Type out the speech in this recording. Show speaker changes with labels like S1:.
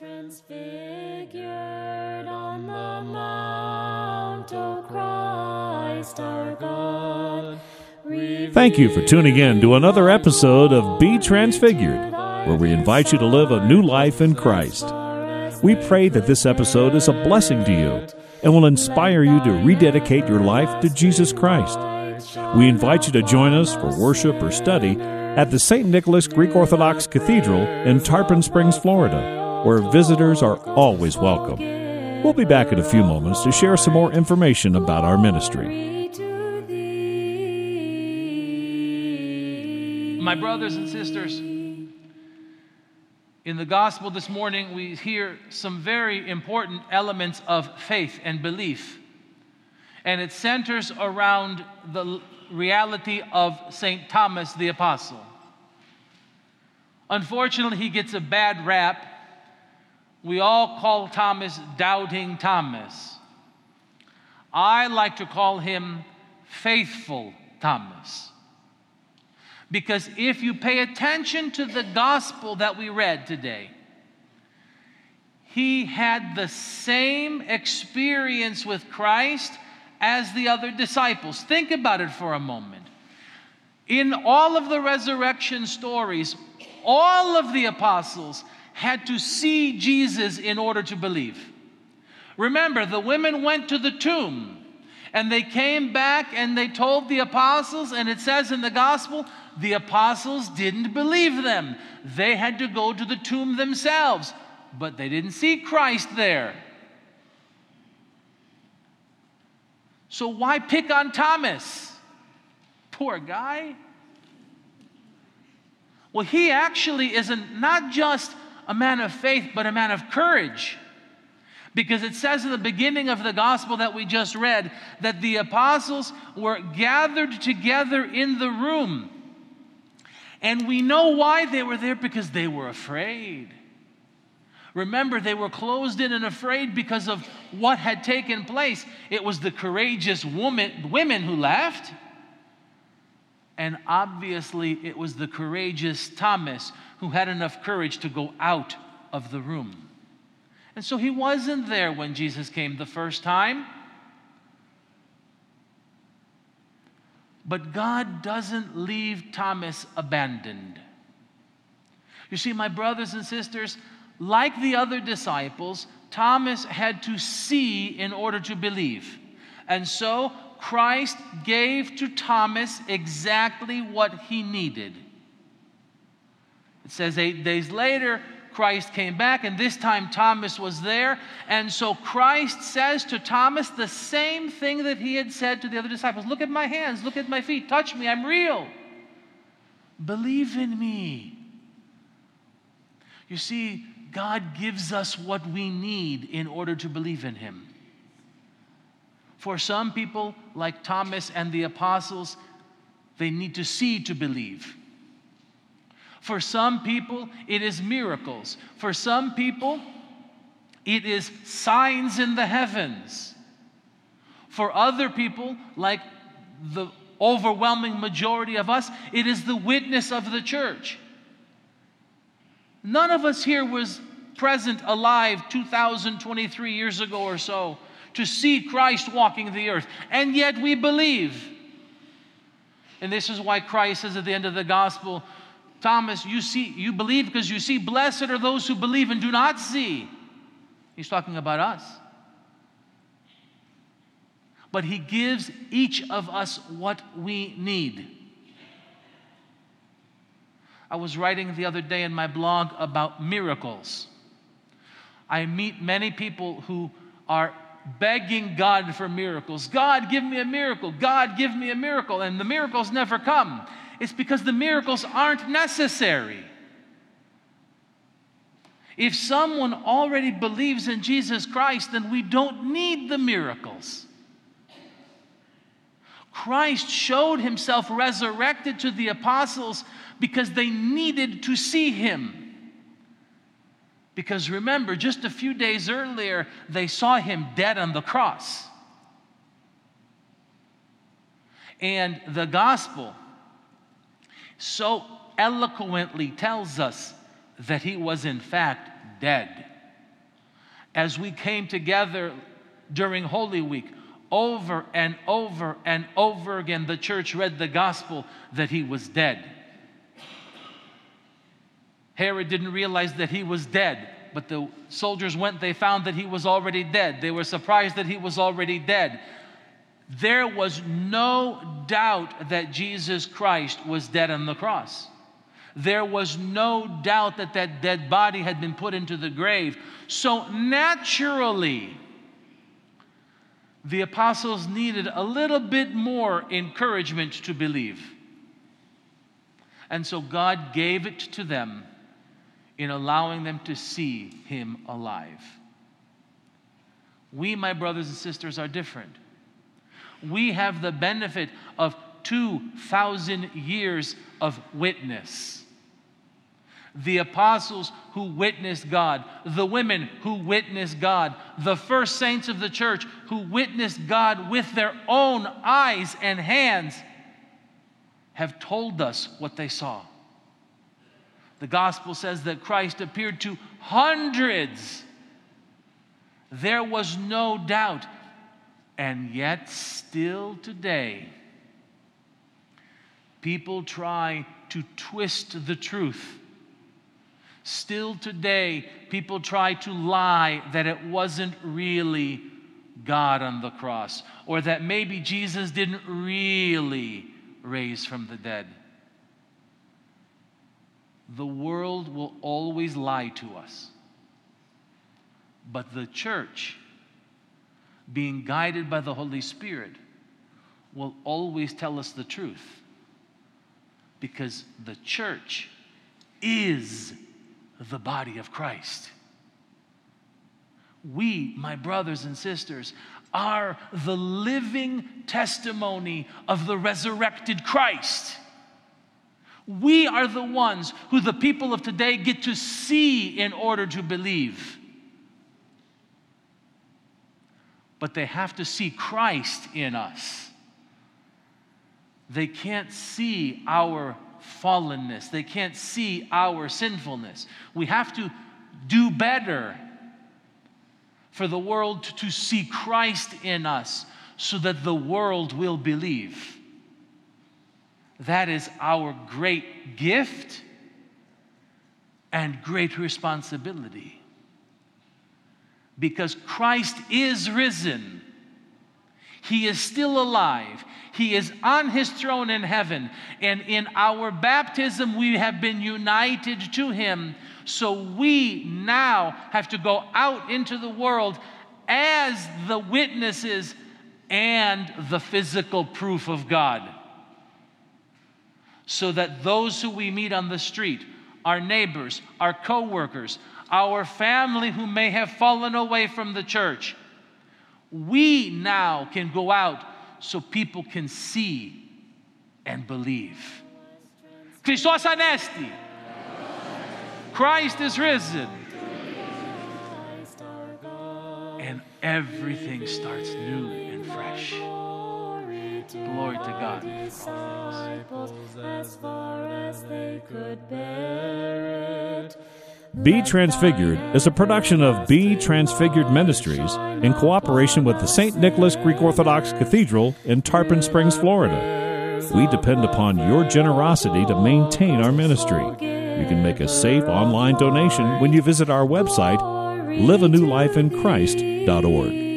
S1: transfigured on the mount, O Christ our God.
S2: Thank you for tuning in to another episode of Be Transfigured, where we invite you to live a new life in Christ. We pray that this episode is a blessing to you and will inspire you to rededicate your life to Jesus Christ. We invite you to join us for worship or study at the St. Nicholas Greek Orthodox Cathedral in Tarpon Springs, Florida, where visitors are always welcome. We'll be back in a few moments to share some more information about our ministry.
S3: My brothers and sisters, in the gospel this morning, we hear some very important elements of faith and belief. And it centers around the reality of St. Thomas the Apostle. Unfortunately, he gets a bad rap. We all call Thomas Doubting Thomas. I like to call him Faithful Thomas. Because if you pay attention to the gospel that we read today, he had the same experience with Christ as the other disciples. Think about it for a moment. In all of the resurrection stories, all of the apostles had to see Jesus in order to believe. Remember, the women went to the tomb and they came back and they told the apostles, and it says in the gospel, the apostles didn't believe them. They had to go to the tomb themselves, but they didn't see Christ there. So why pick on Thomas? Poor guy. Well, he actually isn't not just a man of faith, but a man of courage. Because it says in the beginning of the gospel that we just read that the apostles were gathered together in the room. And we know why they were there because they were afraid. Remember, they were closed in and afraid because of what had taken place. It was the courageous woman, women who left. And obviously, it was the courageous Thomas who had enough courage to go out of the room. And so he wasn't there when Jesus came the first time. But God doesn't leave Thomas abandoned. You see, my brothers and sisters, like the other disciples, Thomas had to see in order to believe. And so Christ gave to Thomas exactly what he needed. It says eight days later, Christ came back, and this time Thomas was there. And so Christ says to Thomas the same thing that he had said to the other disciples Look at my hands, look at my feet, touch me, I'm real. Believe in me. You see, God gives us what we need in order to believe in Him. For some people, like Thomas and the apostles, they need to see to believe. For some people, it is miracles. For some people, it is signs in the heavens. For other people, like the overwhelming majority of us, it is the witness of the church. None of us here was present alive 2023 years ago or so to see Christ walking the earth, and yet we believe. And this is why Christ says at the end of the gospel, Thomas, you see, you believe because you see, blessed are those who believe and do not see. He's talking about us. But he gives each of us what we need. I was writing the other day in my blog about miracles. I meet many people who are begging God for miracles. God, give me a miracle. God, give me a miracle. And the miracles never come. It's because the miracles aren't necessary. If someone already believes in Jesus Christ, then we don't need the miracles. Christ showed himself resurrected to the apostles because they needed to see him. Because remember, just a few days earlier, they saw him dead on the cross. And the gospel so eloquently tells us that he was in fact dead. As we came together during Holy Week, over and over and over again, the church read the gospel that he was dead. Herod didn't realize that he was dead, but the soldiers went, they found that he was already dead. They were surprised that he was already dead. There was no doubt that Jesus Christ was dead on the cross. There was no doubt that that dead body had been put into the grave. So naturally, the apostles needed a little bit more encouragement to believe. And so God gave it to them in allowing them to see him alive. We, my brothers and sisters, are different. We have the benefit of 2,000 years of witness. The apostles who witnessed God, the women who witnessed God, the first saints of the church who witnessed God with their own eyes and hands have told us what they saw. The gospel says that Christ appeared to hundreds. There was no doubt. And yet, still today, people try to twist the truth. Still today, people try to lie that it wasn't really God on the cross, or that maybe Jesus didn't really raise from the dead. The world will always lie to us. But the church, being guided by the Holy Spirit, will always tell us the truth. Because the church is the body of Christ. We, my brothers and sisters, are the living testimony of the resurrected Christ. We are the ones who the people of today get to see in order to believe. But they have to see Christ in us. They can't see our fallenness, they can't see our sinfulness. We have to do better for the world to see Christ in us so that the world will believe. That is our great gift and great responsibility. Because Christ is risen, He is still alive. He is on his throne in heaven. And in our baptism, we have been united to him. So we now have to go out into the world as the witnesses and the physical proof of God so that those who we meet on the street, our neighbors, our co-workers, our family who may have fallen away from the church, we now can go out so people can see and believe. Christos anesti. Christ is risen. And everything starts new and fresh. Glory to God.
S2: Be Transfigured is a production of Be Transfigured Ministries in cooperation with the St. Nicholas Greek Orthodox Cathedral in Tarpon Springs, Florida. We depend upon your generosity to maintain our ministry. You can make a safe online donation when you visit our website, liveanewlifeinchrist.org.